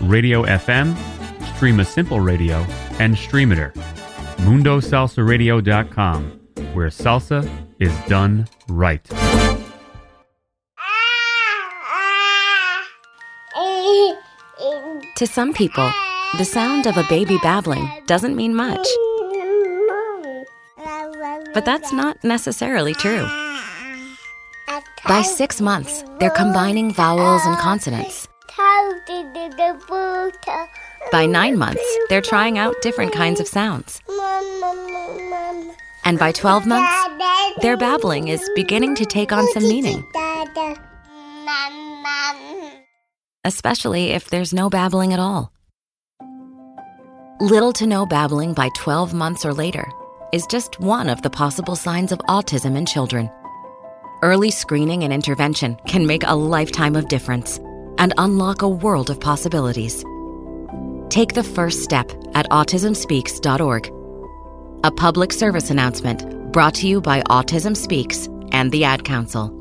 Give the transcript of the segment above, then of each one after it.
Radio FM, Stream a Simple Radio, and Streamiter. MundoSalsaRadio.com, where salsa is done right. To some people, the sound of a baby babbling doesn't mean much. But that's not necessarily true. By six months, they're combining vowels and consonants. By nine months, they're trying out different kinds of sounds. And by 12 months, their babbling is beginning to take on some meaning. Especially if there's no babbling at all. Little to no babbling by 12 months or later is just one of the possible signs of autism in children. Early screening and intervention can make a lifetime of difference and unlock a world of possibilities. Take the first step at autismspeaks.org. A public service announcement brought to you by Autism Speaks and the Ad Council.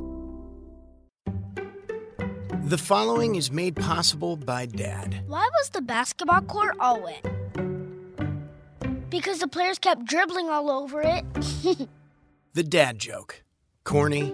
The following is made possible by Dad. Why was the basketball court all wet? Because the players kept dribbling all over it. The Dad Joke. Corny,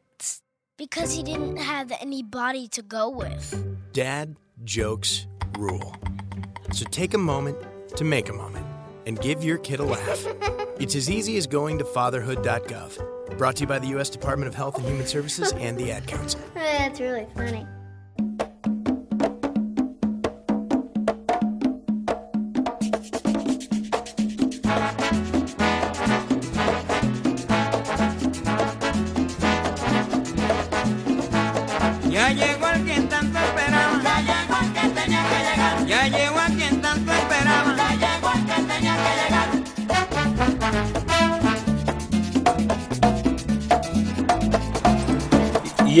Because he didn't have any body to go with. Dad jokes rule. So take a moment to make a moment and give your kid a laugh. It's as easy as going to fatherhood.gov. Brought to you by the U.S. Department of Health and Human Services and the Ad Council. That's really funny.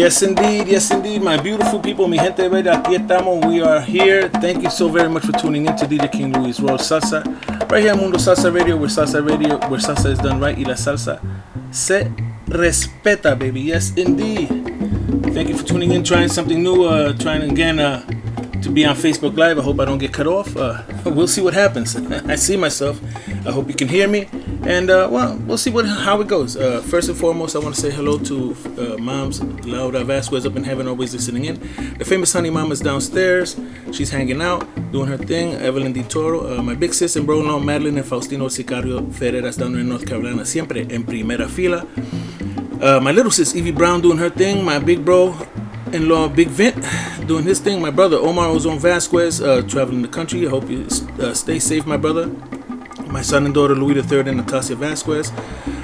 Yes, indeed. Yes, indeed. My beautiful people, mi gente bella, aquí estamos. We are here. Thank you so very much for tuning in to DJ King Louie's Royal Salsa. Right here on Mundo Salsa Radio, where salsa radio, where salsa is done right, y la salsa se respeta, baby. Yes, indeed. Thank you for tuning in, trying something new, uh, trying again uh, to be on Facebook Live. I hope I don't get cut off. Uh, we'll see what happens. I see myself. I hope you can hear me. And uh, well, we'll see what how it goes. Uh, first and foremost, I want to say hello to uh, moms Laura Vazquez up in heaven, always listening in. The famous honey mama's downstairs. She's hanging out, doing her thing. Evelyn Di Toro, uh, my big sis and bro, no, Madeline and Faustino Sicario Ferreras down there in North Carolina, siempre en primera fila. Uh, my little sis Evie Brown doing her thing. My big bro in law Big Vent doing his thing. My brother Omar Ozone Vazquez uh, traveling the country. I hope you stay safe, my brother. My son and daughter Louis III and Natasia Vazquez.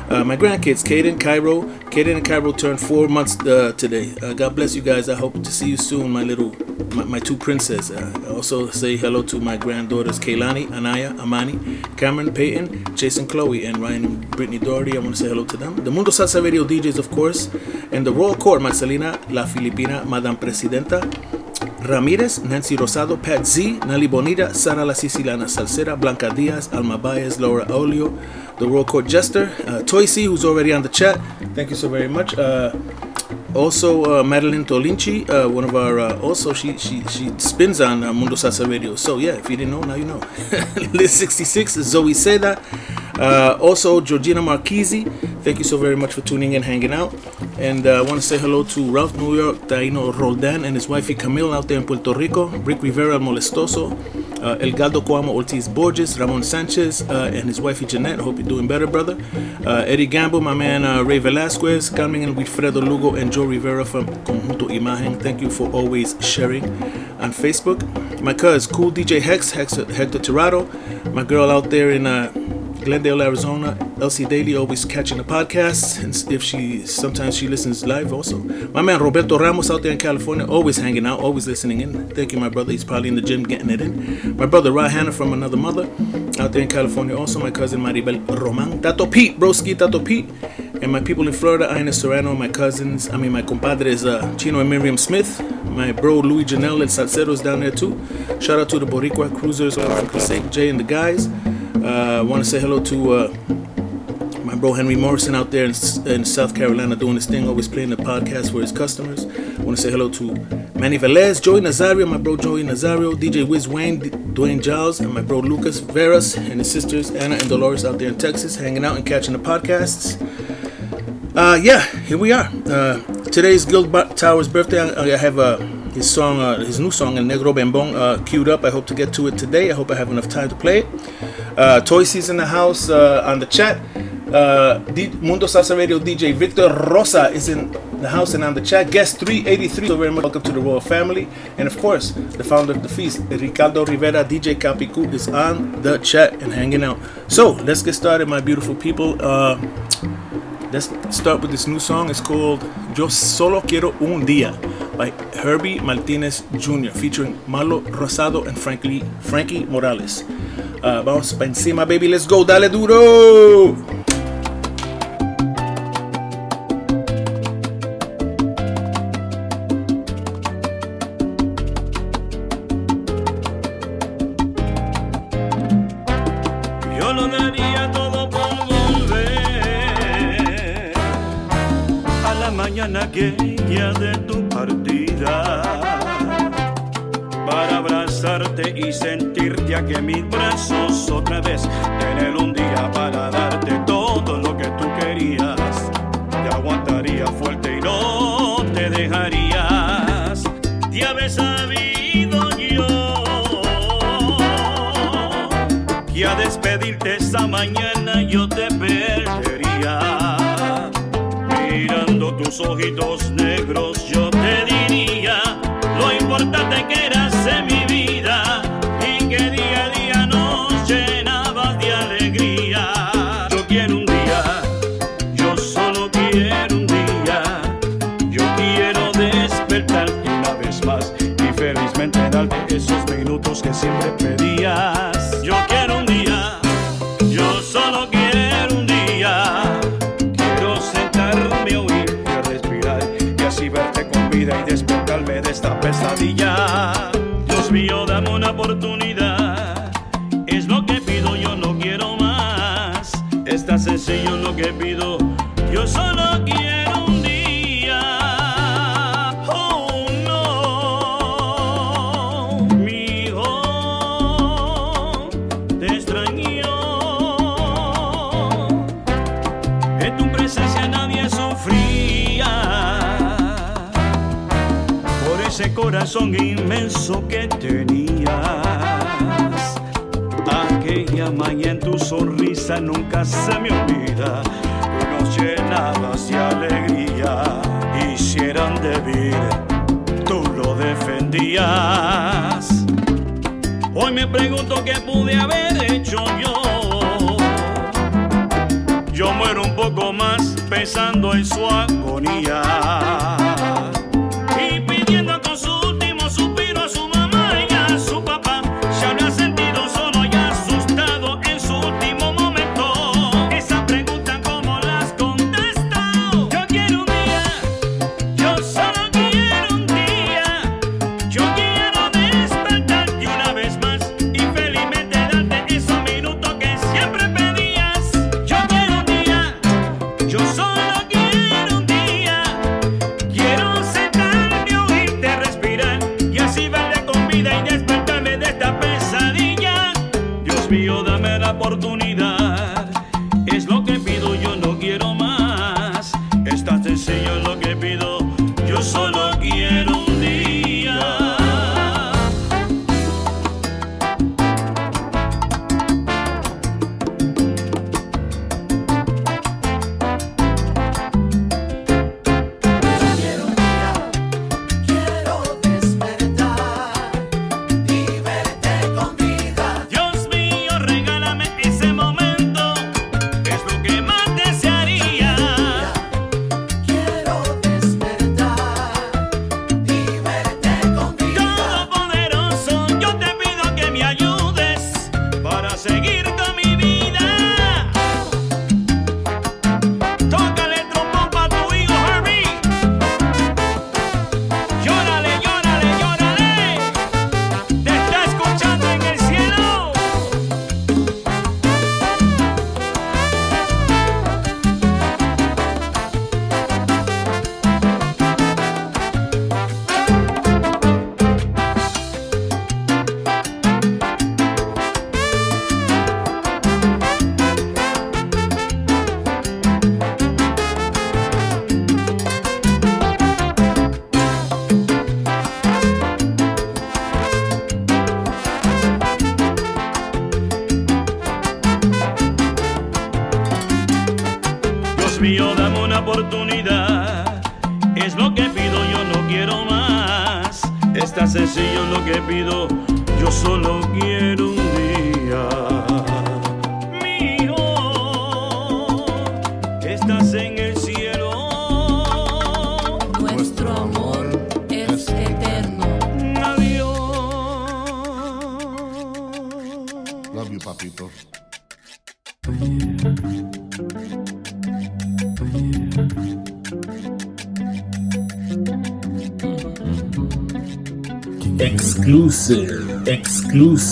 Uh, my grandkids Caden, Cairo. Caden and Cairo turned four months uh, today. Uh, God bless you guys. I hope to see you soon, my little, my, my two princes. Uh, also say hello to my granddaughters Kaylani, Anaya, Amani, Cameron, Peyton, Jason, Chloe, and Ryan and Brittany Doherty. I want to say hello to them. The Mundo Salsa Radio DJs, of course, and the Royal Court, Marcelina, La Filipina, Madame Presidenta, Ramírez, Nancy Rosado, Pat Z, Nelly Bonita, Sara La Siciliana Salsera, Blanca Diaz, Alma Baez, Laura Olio, the World Court Jester, uh, who's already on the chat. Thank you so very much. Uh, also, uh, Madeline Tolinci, uh, one of our, uh, also, she, she she spins on uh, Mundo Salsa Radio. So, yeah, if you didn't know, now you know. Liz66, Zoe Seda, uh, also Georgina Marchese. Thank you so very much for tuning in, and hanging out. And uh, I want to say hello to Ralph New York, Taino Roldan, and his wifey Camille out there in Puerto Rico, Rick Rivera Molestoso, uh, Elgado Coamo Ortiz Borges, Ramon Sanchez, uh, and his wifey Jeanette. Hope you're doing better, brother. Uh, Eddie Gamble, my man uh, Ray Velasquez, Carmen and Wilfredo Lugo, and Joe Rivera from Conjunto Imagen. Thank you for always sharing on Facebook. My cuz, Cool DJ Hex, Hex Hector Tirado, my girl out there in Glendale, Arizona. Elsie Daly always catching the podcasts, and if she sometimes she listens live also. My man Roberto Ramos out there in California, always hanging out, always listening in. Thank you, my brother. He's probably in the gym getting it in. My brother Rod Hanna from another mother out there in California. Also, my cousin Maribel Roman, Tato Pete, broski Tato Pete, and my people in Florida, Ina Serrano, my cousins. I mean, my compadres uh, Chino and Miriam Smith. My bro Louis Janelle and Salceros down there too. Shout out to the Boricua Cruisers, Jay and the guys. I uh, want to say hello to uh, my bro Henry Morrison out there in, in, South Carolina doing his thing, always playing the podcast for his customers. I want to say hello to Manny Velez, Joey Nazario, my bro Joey Nazario, DJ Wiz Wayne, D- Dwayne Giles, and my bro Lucas Veras and his sisters Anna and Dolores out there in Texas, hanging out and catching the podcasts. Uh, yeah, here we are. Uh, today's Guild Towers birthday. I, I have uh, his song, uh, his new song, El Negro Bembon, uh, queued up. I hope to get to it today. I hope I have enough time to play it. Uh, Toysy's in the house uh, on the chat. Uh, Mundo Salsa Radio DJ Victor Rosa is in the house and on the chat. Guest 383, so very much welcome to the royal family. And of course, the founder of the feast, Ricardo Rivera, DJ Capicu, is on the chat and hanging out. So let's get started, my beautiful people. Let's start with this new song. It's called Yo Solo Quiero Un Día by Herbie Martinez Jr., featuring Malo Rosado and Frankie, Frankie Morales. Uh, vamos para encima, baby. Let's go. Dale duro. Y sentirte a que mis brazos otra vez tener un día para darte todo lo que tú querías. Te aguantaría fuerte y no te dejarías. Te había sabido yo que a despedirte esa mañana yo te perdería. Mirando tus ojitos negros yo te diría lo importante que eras en mi vida esos minutos que siempre pedías. Yo quiero un día, yo solo quiero un día, quiero sentarme a oír y a respirar y así verte con vida y despertarme de esta pesadilla. Dios mío, dame una oportunidad. Es lo que pido, yo no quiero más. Es tan sencillo lo que pido. Yo solo corazón inmenso que tenías. Aquella mañana tu sonrisa nunca se me olvida. Tú nos llenabas de alegría. Hicieran de vida, tú lo defendías. Hoy me pregunto qué pude haber hecho yo. Yo muero un poco más pensando en su agonía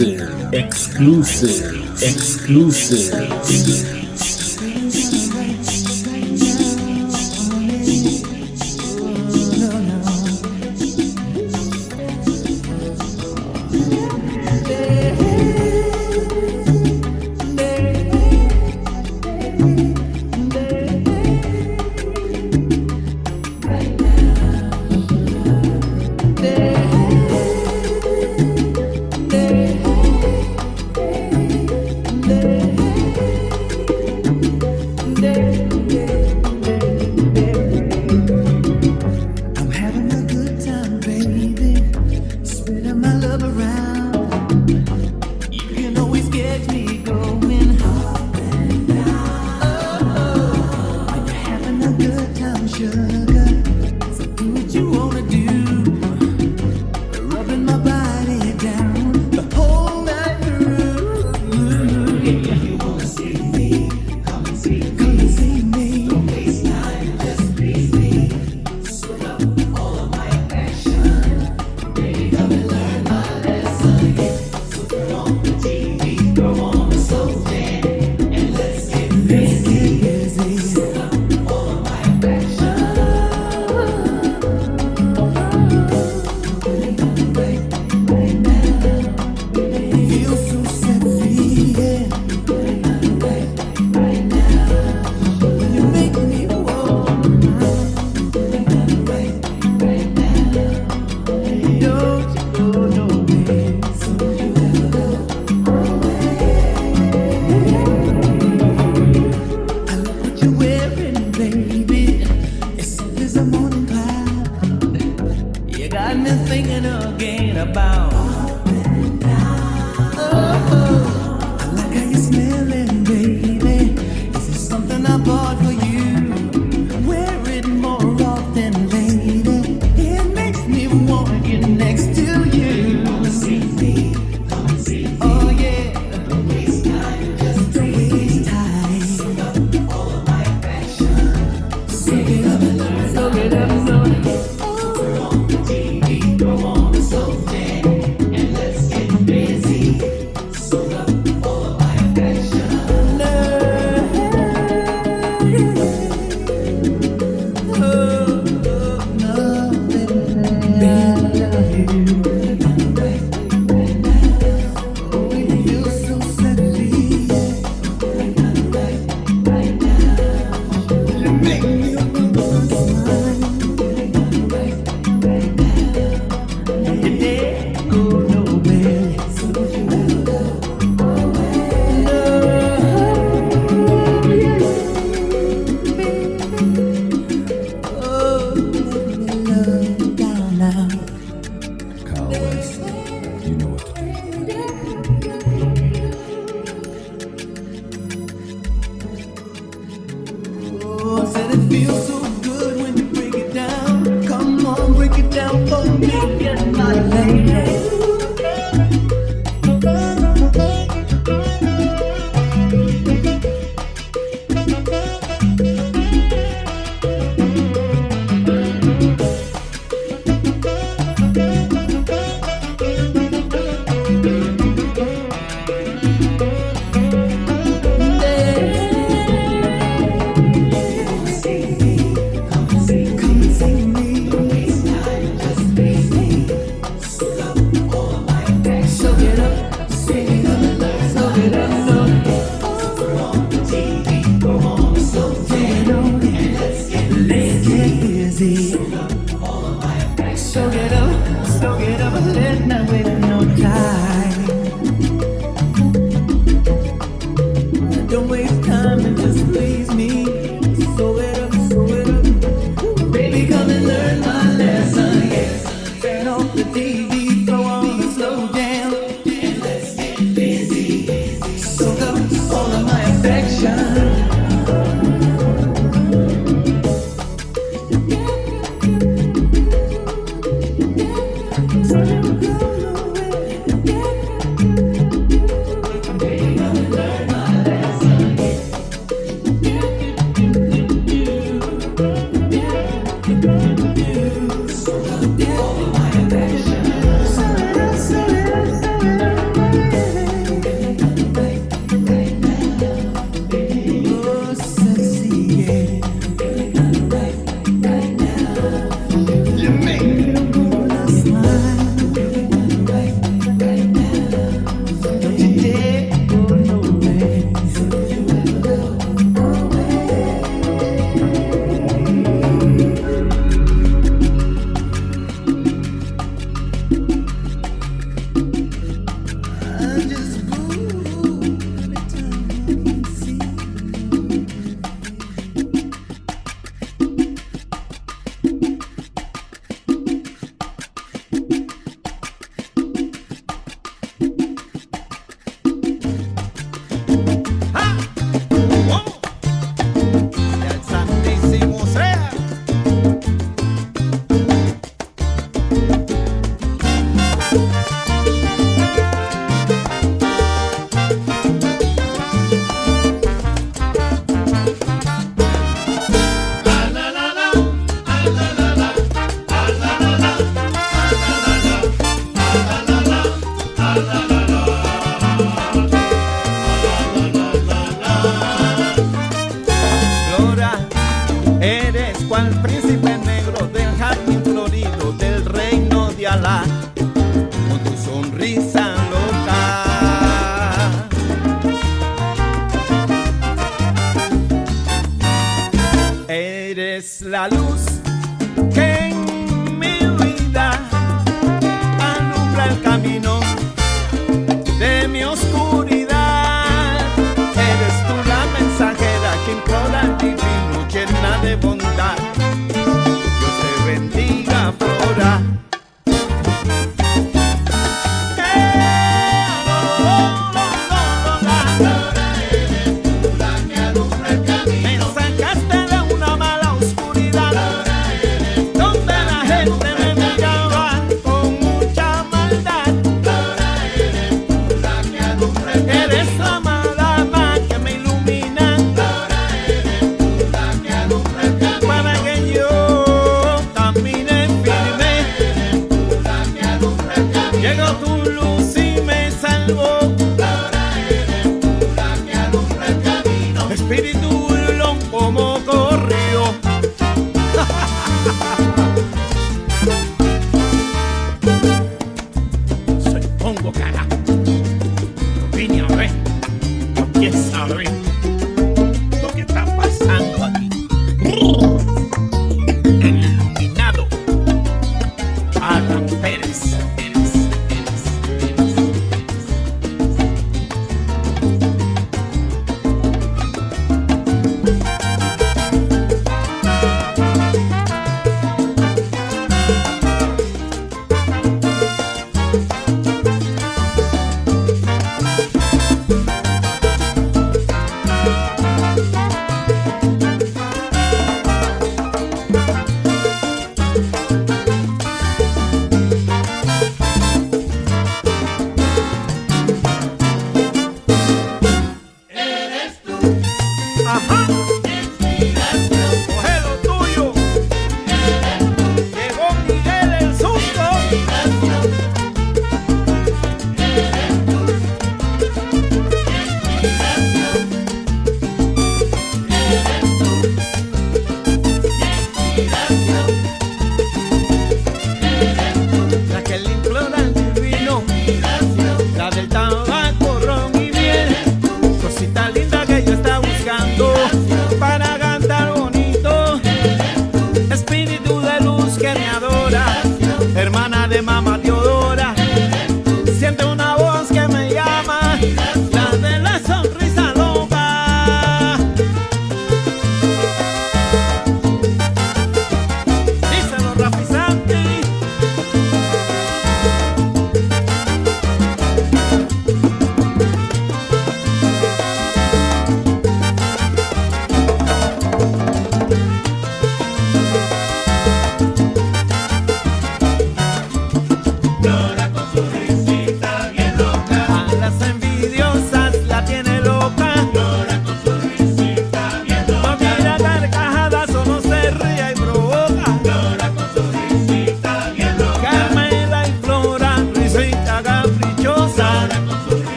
exclusive, exclusive, exclusive.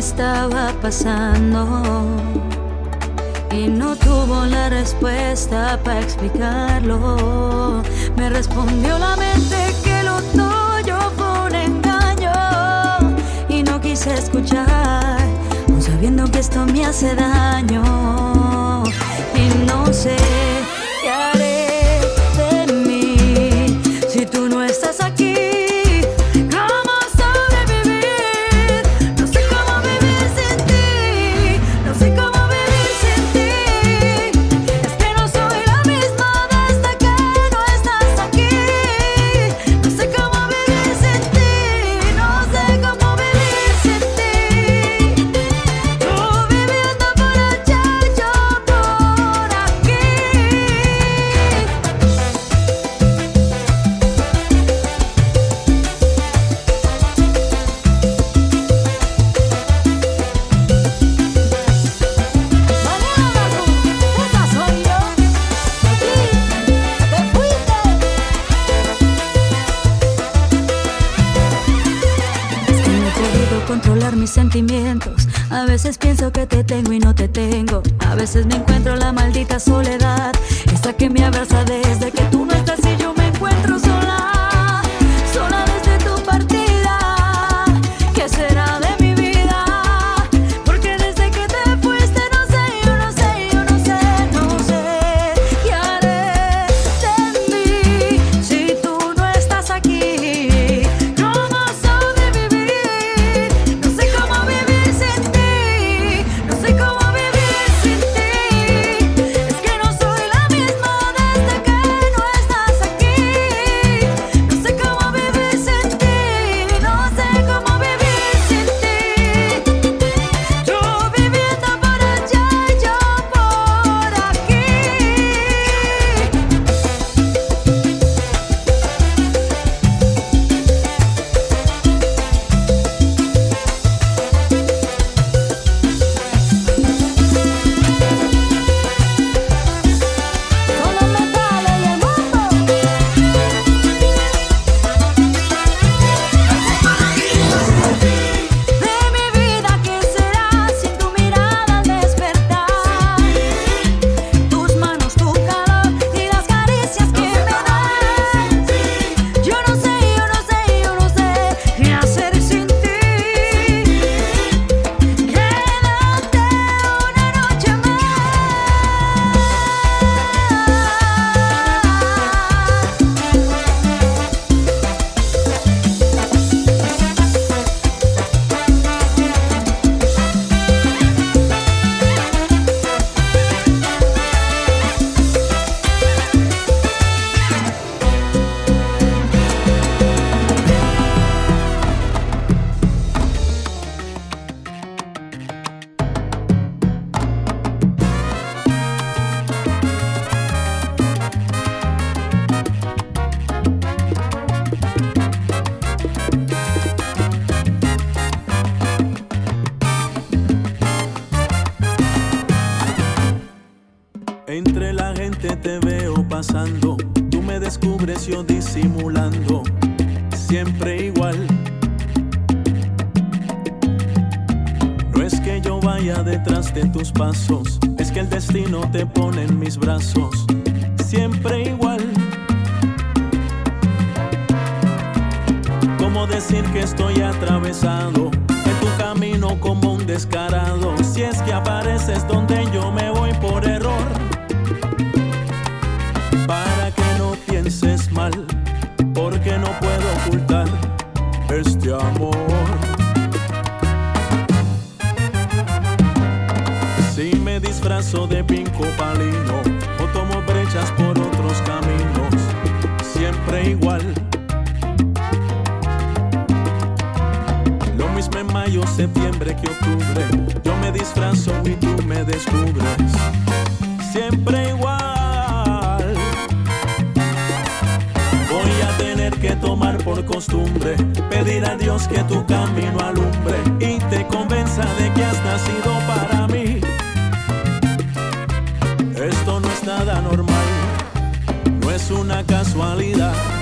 estaba pasando y no tuvo la respuesta para explicarlo. Me respondió la mente que lo tuyo fue un engaño y no quise escuchar, sabiendo que esto me hace daño y no sé. soledad, esa que me abraza de Entre la gente te veo pasando, tú me descubres yo disimulando, siempre igual. No es que yo vaya detrás de tus pasos, es que el destino te pone en mis brazos, siempre igual. ¿Cómo decir que estoy atravesado en tu camino como un descarado? Si es que apareces donde yo me mayo, septiembre que octubre. Yo me disfrazo y tú me descubres. Siempre igual. Voy a tener que tomar por costumbre. Pedir a Dios que tu camino alumbre y te convenza de que has nacido para mí. Esto no es nada normal, no es una casualidad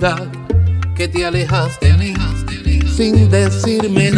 verdad que te alejaste, te alejaste, te alejaste sin decirme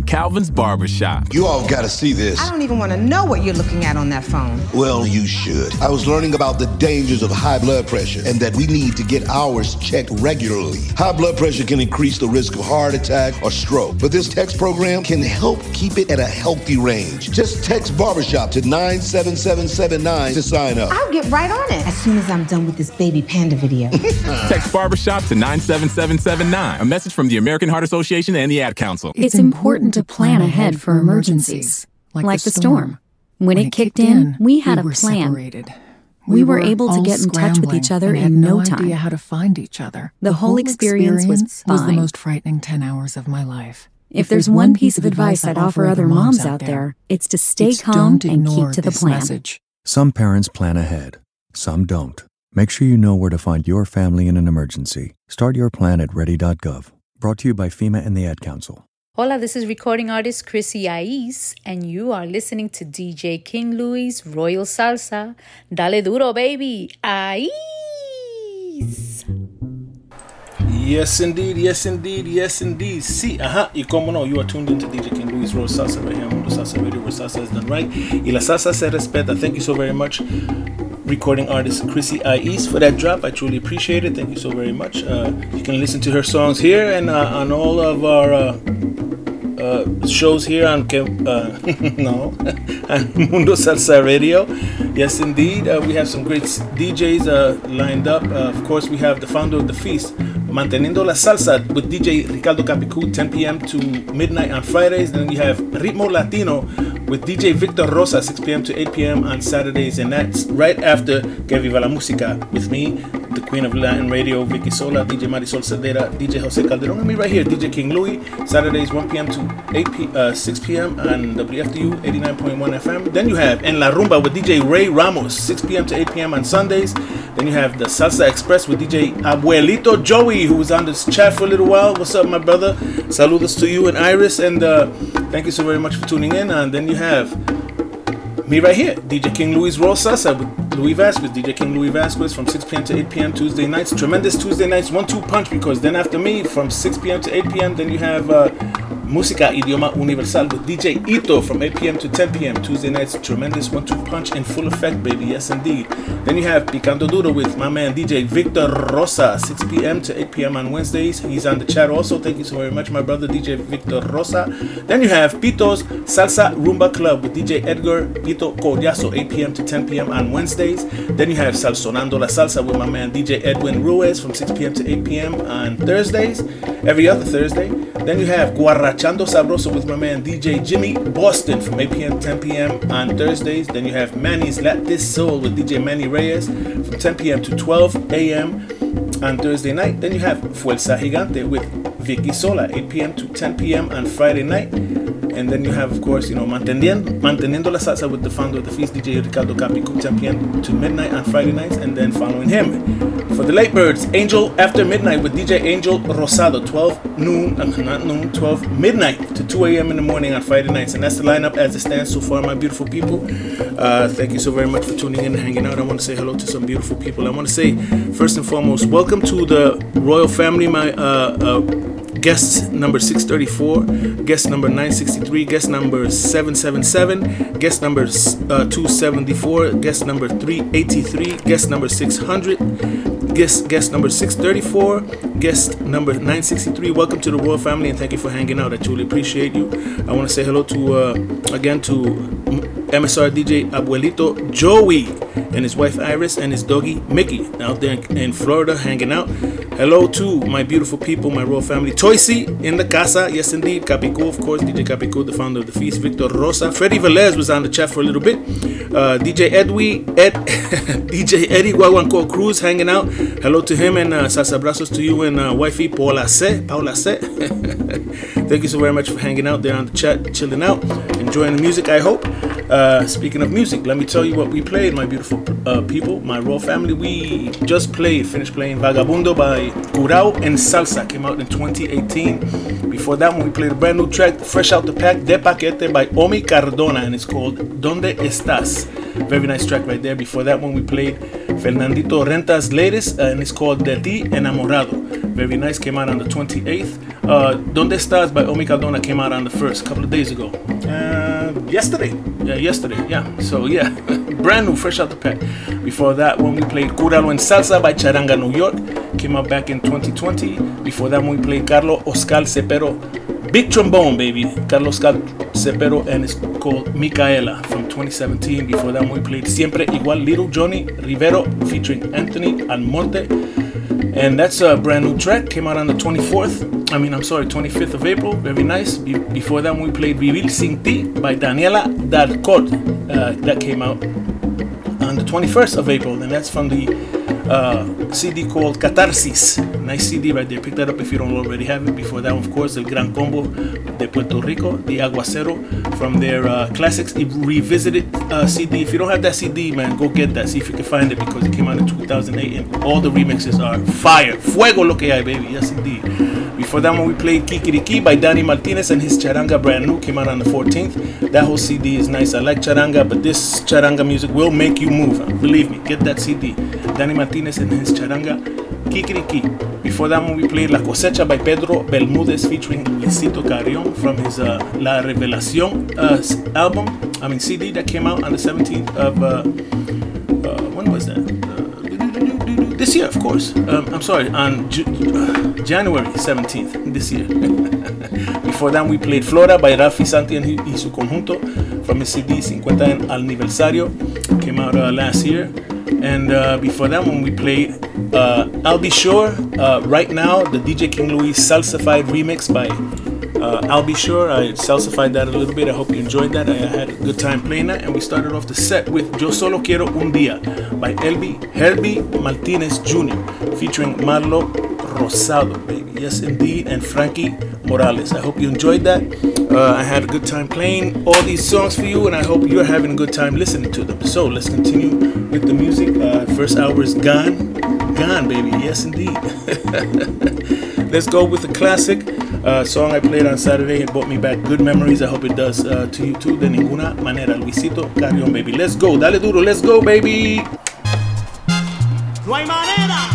to Calvin's Barbershop. You all got to see this. I don't even want to know what you're looking at on that phone. Well, you should. I was learning about the dangers of high blood pressure and that we need to get ours checked regularly. High blood pressure can increase the risk of heart attack or stroke, but this text program can help keep it at a healthy range. Just text barbershop to 97779 to sign up. I'll get right on it as soon as I'm done with this baby panda video. Text barbershop to 97779. A message from the American Heart Association and the Ad Council. It's important to plan ahead for emergencies, like, the storm. When, it kicked in, we had a were plan. separated. We were able to get in touch with each other and in no no time. idea how to find each other. The whole experience was experience was the most frightening 10 hours of my life. If there's one piece of advice I'd offer other moms out there, it's to stay it's calm and keep to the this plan. message. Some parents plan ahead, some don't. Make sure you know where to find your family in an emergency. Start your plan at ready.gov. Brought to you by FEMA and the Ad Council. Hola, this is recording artist Chrissy Ais, and you are listening to DJ King Louie Royal Salsa. Dale duro, baby. Ais. Yes, indeed. Yes, indeed. Yes, indeed. Sí, ajá. Y como no, you are tuned into DJ King Louie Rose Salsa right here on the Salsa Radio, where salsa is done right. Y la salsa se respeta. Thank you so very much, recording artist Chrissy Ais, for that drop. I truly appreciate it. Thank you so very much. Uh, you can listen to her songs here and uh, on all of our. Uh, shows here on Ke- uh, no on Mundo Salsa Radio. Yes, indeed, uh, we have some great DJs uh, lined up. Uh, of course, we have the founder of the feast, Manteniendo la Salsa, with DJ Ricardo Capicu, 10 p.m. to midnight on Fridays. Then we have Ritmo Latino with DJ Victor Rosa, 6 p.m. to 8 p.m. on Saturdays, and that's right after Que Viva la Música with me, the Queen of Latin Radio, Vicky Sola, DJ Marisol Cedera, DJ Jose Calderon, and me right here, DJ King Louie. Saturdays 1 p.m. to 8 p- uh, 6 p.m. on WFDU 89.1 FM. Then you have En La Rumba with DJ Ray Ramos, 6 p.m. to 8 p.m. on Sundays. Then you have the Salsa Express with DJ Abuelito Joey, who was on this chat for a little while. What's up, my brother? Saludos to you and Iris, and uh, thank you so very much for tuning in. And then you have me right here, DJ King Louie Raw Salsa with Louie Vazquez, DJ King Louie Vazquez from 6 p.m. to 8 p.m. Tuesday nights. Tremendous Tuesday nights, one-two punch because then after me from 6 p.m. to 8 p.m. Then you have uh, Música Idioma Universal with DJ Ito from 8 p.m. to 10 p.m. Tuesday nights. Tremendous one-two punch in full effect, baby. Yes, indeed. Then you have Picando Duro with my man DJ Victor Rosa, 6 p.m. to 8 p.m. on Wednesdays. He's on the chat also. Thank you so very much, my brother DJ Victor Rosa. Then you have Pito's Salsa Rumba Club with DJ Edgar Pito Collazo, 8 p.m. to 10 p.m. on Wednesdays. Then you have Salsonando la Salsa with my man DJ Edwin Ruiz from 6 p.m. to 8 p.m. on Thursdays, every other Thursday. Then you have Guarachando Sabroso with my man DJ Jimmy Boston from 8 p.m. to 10 p.m. on Thursdays. Then you have Manny's Let This Soul with DJ Manny Reyes from 10 p.m. to 12 a.m. on Thursday night. Then you have Fuerza Gigante with Vicky Sola, 8 p.m. to 10 p.m. on Friday night. And then you have, of course, you know, Manteniendo, Manteniendo la Salsa with the founder of the feast, DJ Ricardo Capicu, 10 p.m. to midnight on Friday nights. And then following him, for the late birds, Angel After Midnight with DJ Angel Rosado, 12 noon, uh, not noon, 12 midnight to 2 a.m. in the morning on Friday nights. And that's the lineup as it stands so far, my beautiful people. Uh, thank you so very much for tuning in and hanging out. I want to say hello to some beautiful people. I want to say, first and foremost, welcome to the royal family, my uh, uh, guest number 634, guest number 963, guest number 777, guest number uh, 274, guest number 383, guest number 600, guest guest number 634, guest number 963. Welcome to the royal family and thank you for hanging out. I truly appreciate you. I want to say hello to uh, again to MSR DJ Abuelito Joey and his wife Iris and his doggy Mickey out there in, Florida hanging out. Hello to my beautiful people, my royal family. Toysy in the casa, yes indeed. Capicu, of course, DJ Capicu, the founder of the feast. Victor Rosa. Freddie Velez was on the chat for a little bit. Uh, DJ Edwy, Ed, DJ Eddie Guaguanco Cruz hanging out. Hello to him and uh, abrazos to you and uh, wifey Paula C. Paula C. Thank you so very much for hanging out there on the chat, chilling out, enjoying the music, I hope. Uh, speaking of music, let me tell you what we played, my beautiful uh, people, my royal family. We just played, finished playing Vagabundo by Curao and Salsa, came out in 2018. Before that one, we played a brand new track, fresh out the pack, De Paquete by Omi Cardona, and it's called Donde Estás. Very nice track right there. Before that one, we played Fernandito Renta's latest, uh, and it's called De Ti Enamorado. Very nice, came out on the 28th. Uh, Donde Estás by Omi Cardona came out on the 1st, a couple of days ago. Uh, yesterday. Yeah, yesterday. Yeah. So, yeah, brand new, fresh out the pack. Before that when we played Curalo and Salsa by Charanga New York. Came out back in 2020. Before that one, we played Carlo Oscar Cepero. Big trombone, baby. Carlos Oscar Cepero, and it's called Micaela from 2017. Before that one, we played Siempre Igual Little Johnny Rivero featuring Anthony Almonte. And that's a brand new track. Came out on the 24th. I mean, I'm sorry, 25th of April. Very nice. Be- before that, we played Vivir Sin Ti by Daniela Darcourt. Uh, that came out on the 21st of April. And that's from the uh, CD called Catarsis. Nice CD right there. Pick that up if you don't already have it. Before that, of course, the Gran Combo de Puerto Rico, the Aguacero from their uh, classics revisited uh, CD. If you don't have that CD, man, go get that. See if you can find it because it came out in 2008 and all the remixes are fire. Fuego lo que hay, baby. Yes, indeed. Before that one, we played Kikiriki by Danny Martinez and his Charanga brand new came out on the 14th. That whole CD is nice. I like Charanga, but this Charanga music will make you move. Believe me, get that CD. Danny Martinez and his Charanga Kikiriki. Before that one, we played La Cosecha by Pedro Bermudez featuring Luisito Carrion from his uh, La Revelación uh, album, I mean CD that came out on the 17th of, uh, uh, when was that? This year, of course. Um, I'm sorry, on January 17th this year. Before that, we played Flora by Rafi Santi and, su conjunto from his CD 50 Aniversario. Came out uh, last year. And uh, before that one, we played uh, I'll Be Sure. Uh, right now, the DJ King Louie Salsified remix by uh, I'll Be Sure. I salsified that a little bit. I hope you enjoyed that. I had a good time playing that. And we started off the set with Yo Solo Quiero Un Día by Elby Herbie Martinez Jr. featuring Marlo Rosado, baby. Yes, indeed. And Frankie Morales. I hope you enjoyed that. Uh, I had a good time playing all these songs for you, and I hope you're having a good time listening to them. So let's continue with the music. Uh, first hour is gone. Gone, baby. Yes, indeed. let's go with the classic uh, song I played on Saturday. It brought me back good memories. I hope it does uh, to you too. De ninguna manera. Luisito Carrion, baby. Let's go. Dale duro. Let's go, baby. No hay manera.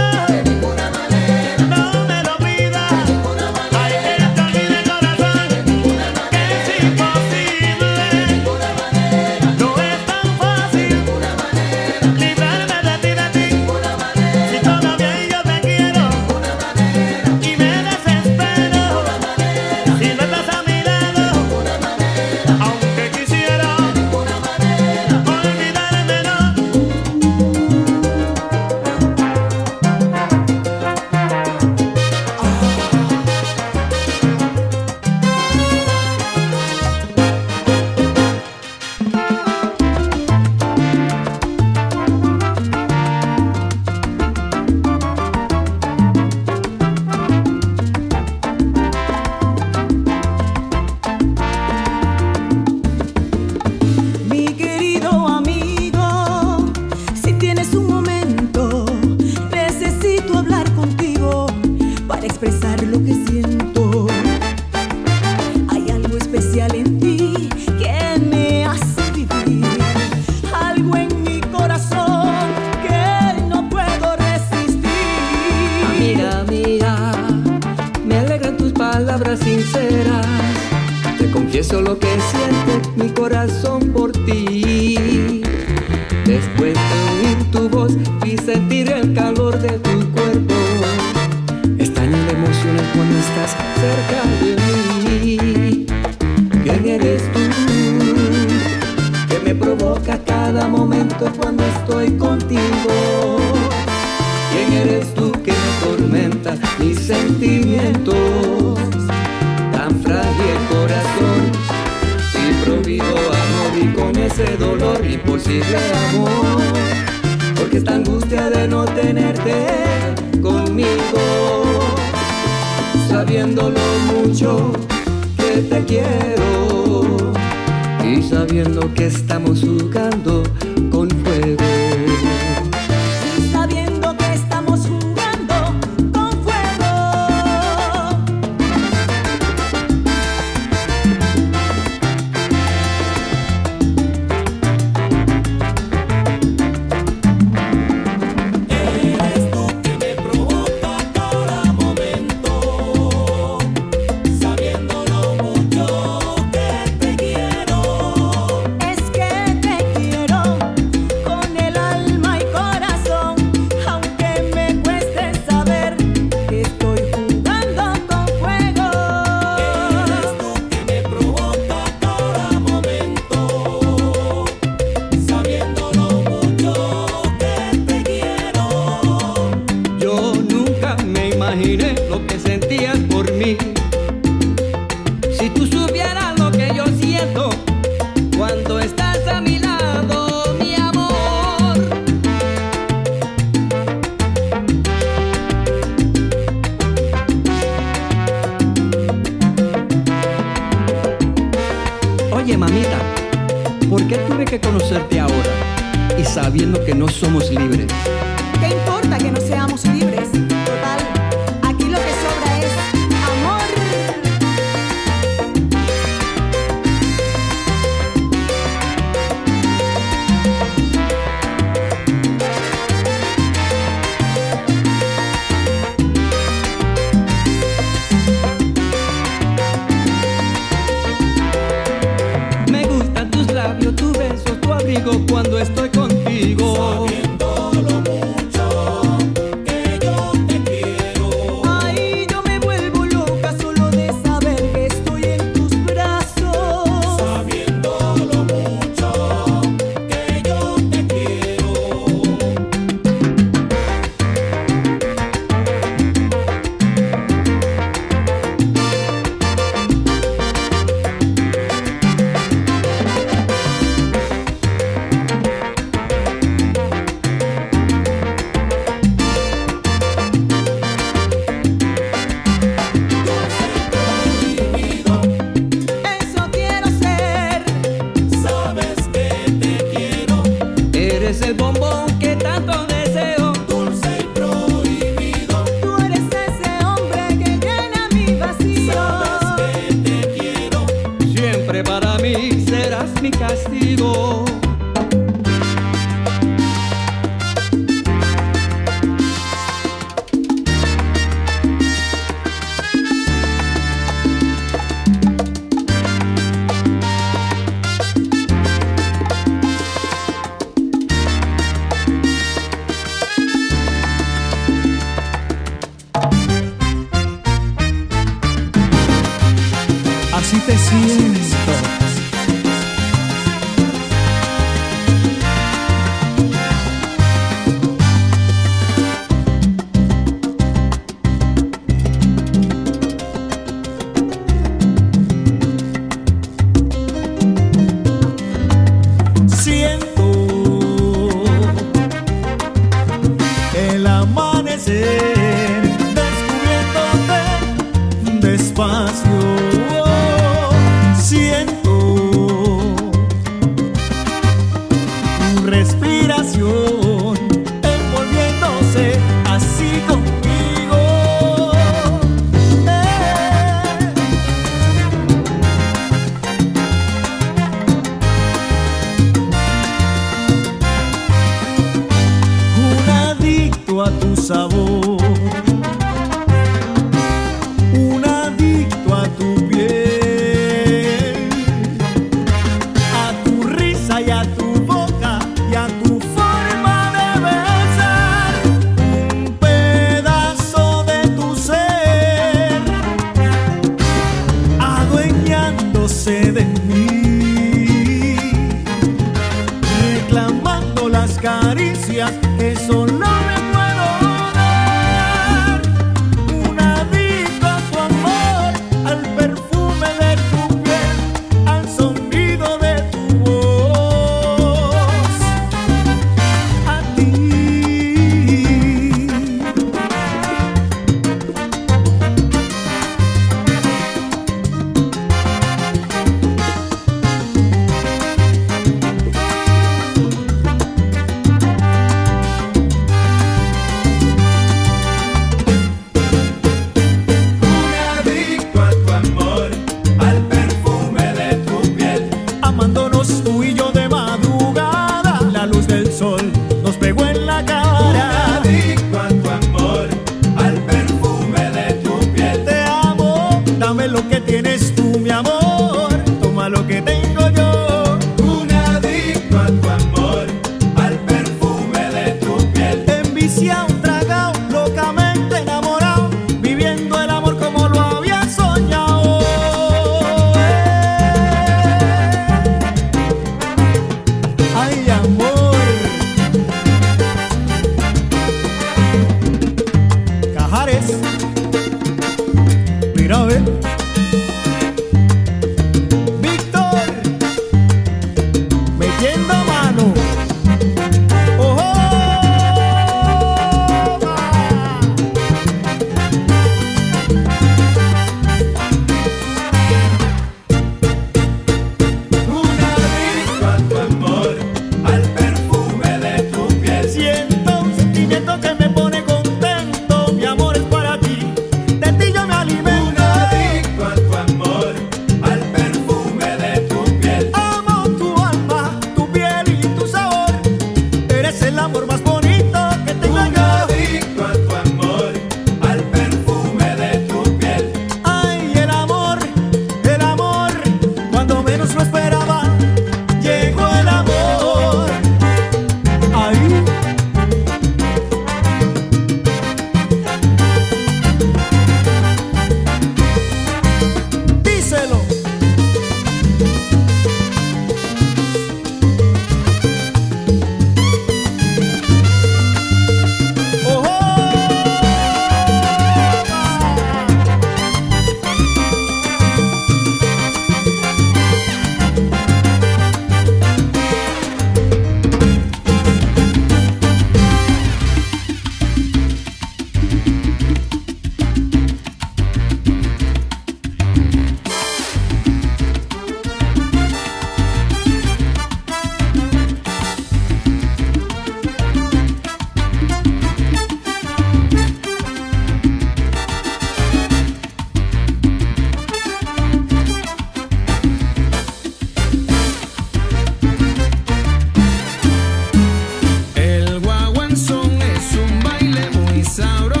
Isauro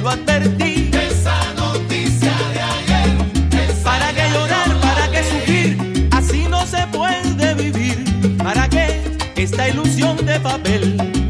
lo advertí. Esa noticia de ayer. ¿Para qué llorar? ¿Para qué sufrir? Así no se puede vivir. ¿Para qué esta ilusión de papel?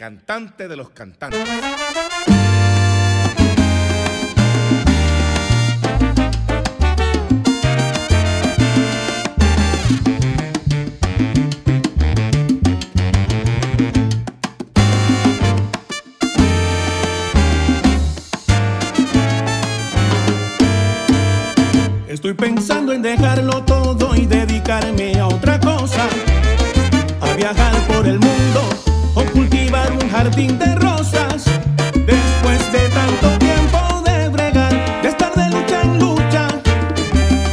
cantante de los cantantes. jardín de rosas. Después de tanto tiempo de bregar, de estar de lucha en lucha,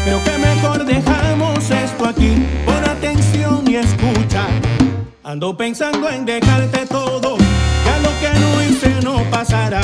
creo que mejor dejamos esto aquí. Pon atención y escucha. Ando pensando en dejarte todo, ya lo que no hice no pasará.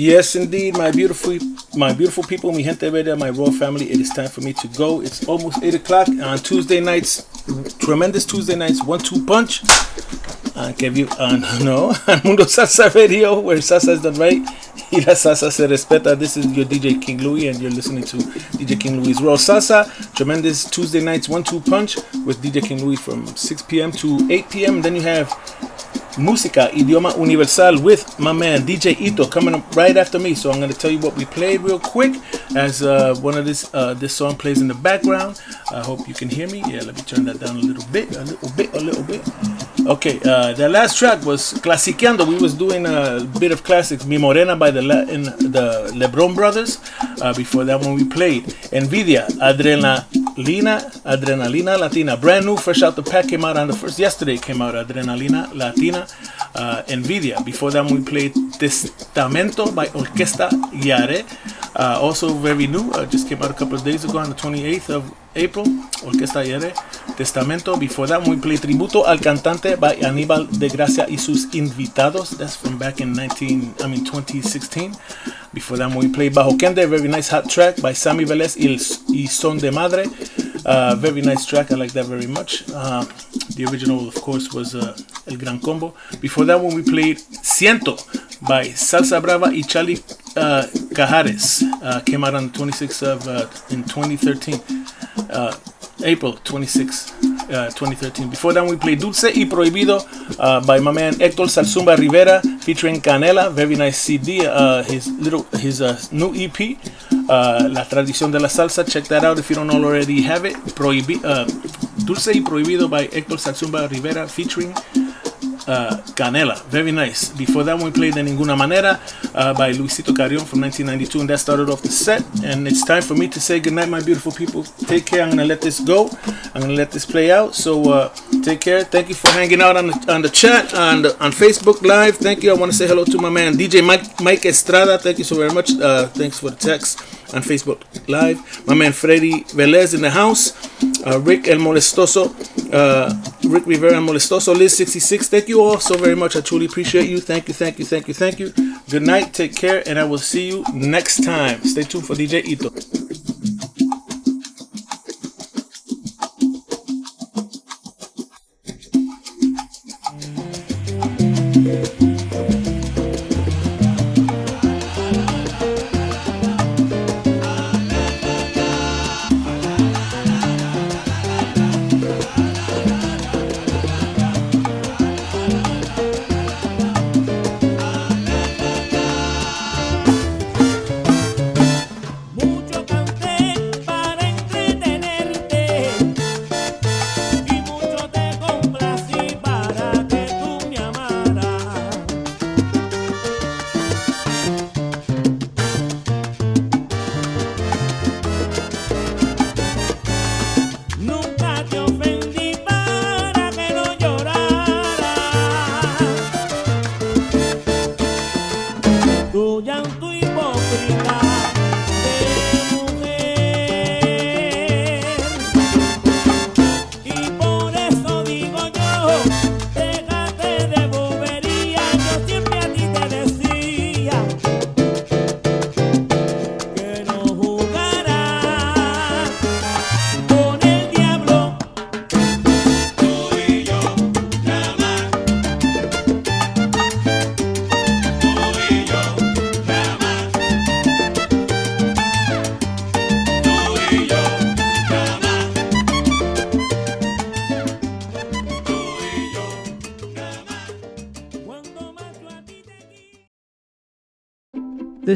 Yes, indeed, my beautiful, my beautiful people, mi gente bella, my royal family. It is time for me to go. It's almost eight o'clock on Tuesday nights. Tremendous Tuesday nights, one-two punch. Uh, Capicu, uh, no, on Mundo Salsa Radio, where salsa is done right y la salsa se respeta. This is your DJ King Louie, and you're listening to DJ King Louie's Royal Salsa. Tremendous Tuesday nights, one-two punch with DJ King Louie from 6 p.m. to 8 p.m. Then you have Música Idioma Universal with my man DJ Ito coming up right after me. So I'm going to tell you what we played real quick as uh, one of this uh, this song plays in the background. I hope you can hear me. Yeah, let me turn that down a little bit, a little bit, a little bit. Okay, uh, the last track was Clasiqueando. We was doing a bit of classics. Mi Morena by the La- in the Lebron Brothers. Uh, before that one we played Envidia, Adrenalina, Adrenalina Latina. Brand new, fresh out the pack. Came out on the first yesterday. Came out Adrenalina Latina. Uh, Envidia. Before that we played Testamento by Orquesta Yare. Uh, also very new. Uh, just came out a couple of days ago on the 28th of April. Orquesta Yare. Testamento. Before that we played Tributo al Cantante by Aníbal de Gracia y sus Invitados. That's from back in 19, I mean 2016. Before that we played Bajo Kende, very nice hot track by Sammy Velez y, y Son de Madre. Uh, very nice track. I like that very much. Uh, the original, of course, was uh, El Gran Combo. Before that one we played Ciento by Salsa Brava y Charlie uh, Cajares. Uh, came out on the 26th of in 2013. Uh, April 26, uh, 2013. Before that, we played Dulce y Prohibido uh, by my man Hector Salzumba Rivera featuring Canela. Very nice CD. Uh, his little his uh, new EP, uh, La Tradición de la Salsa. Check that out if you don't already have it. Prohibi- uh, Dulce y Prohibido by Hector Salzumba Rivera featuring uh, Canela. Very nice. Before that, we played De Ninguna Manera uh, by Luisito Carrion from 1992, and that started off the set. And it's time for me to say goodnight, my beautiful people. Take care. I'm going to let this go. I'm going to let this play out. So uh, take care. Thank you for hanging out on the, on the chat, on, the, on Facebook Live. Thank you. I want to say hello to my man, DJ Mike, Mike Estrada. Thank you so very much. Uh, thanks for the text on Facebook Live. My man Freddy Velez in the house. Uh, Rick El Molestoso. Uh, Rick Rivera El Molestoso. Liz66. Thank you all so very much. I truly appreciate you. Thank you, thank you, thank you, thank you. Good night. Take care. And I will see you next time. Stay tuned for DJ Ito.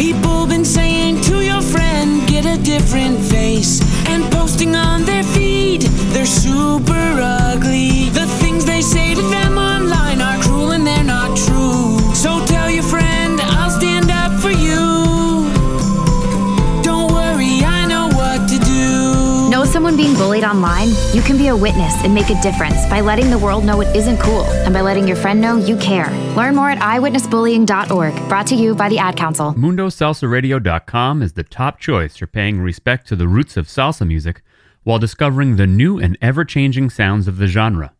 People been saying to your friend, get a different face. And posting on their feed, they're super ugly. The things they say to them online relate online, you can be a witness and make a difference by letting the world know it isn't cool and by letting your friend know you care. Learn more at eyewitnessbullying.org, brought to you by the Ad Council. MundoSalsaRadio.com is the top choice for paying respect to the roots of salsa music while discovering the new and ever changing sounds of the genre.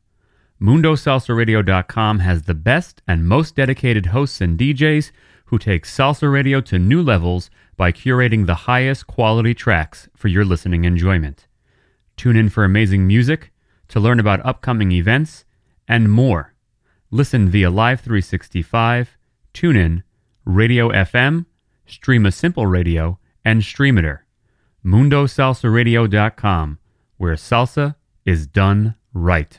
MundoSalsaRadio.com has the best and most dedicated hosts and DJs who take salsa radio to new levels by curating the highest quality tracks for your listening enjoyment. Tune in for amazing music, to learn about upcoming events, and more. Listen via Live 365, TuneIn, Radio FM, Streema Simple Radio, and Streamiter. MundoSalsaRadio.com, where salsa is done right.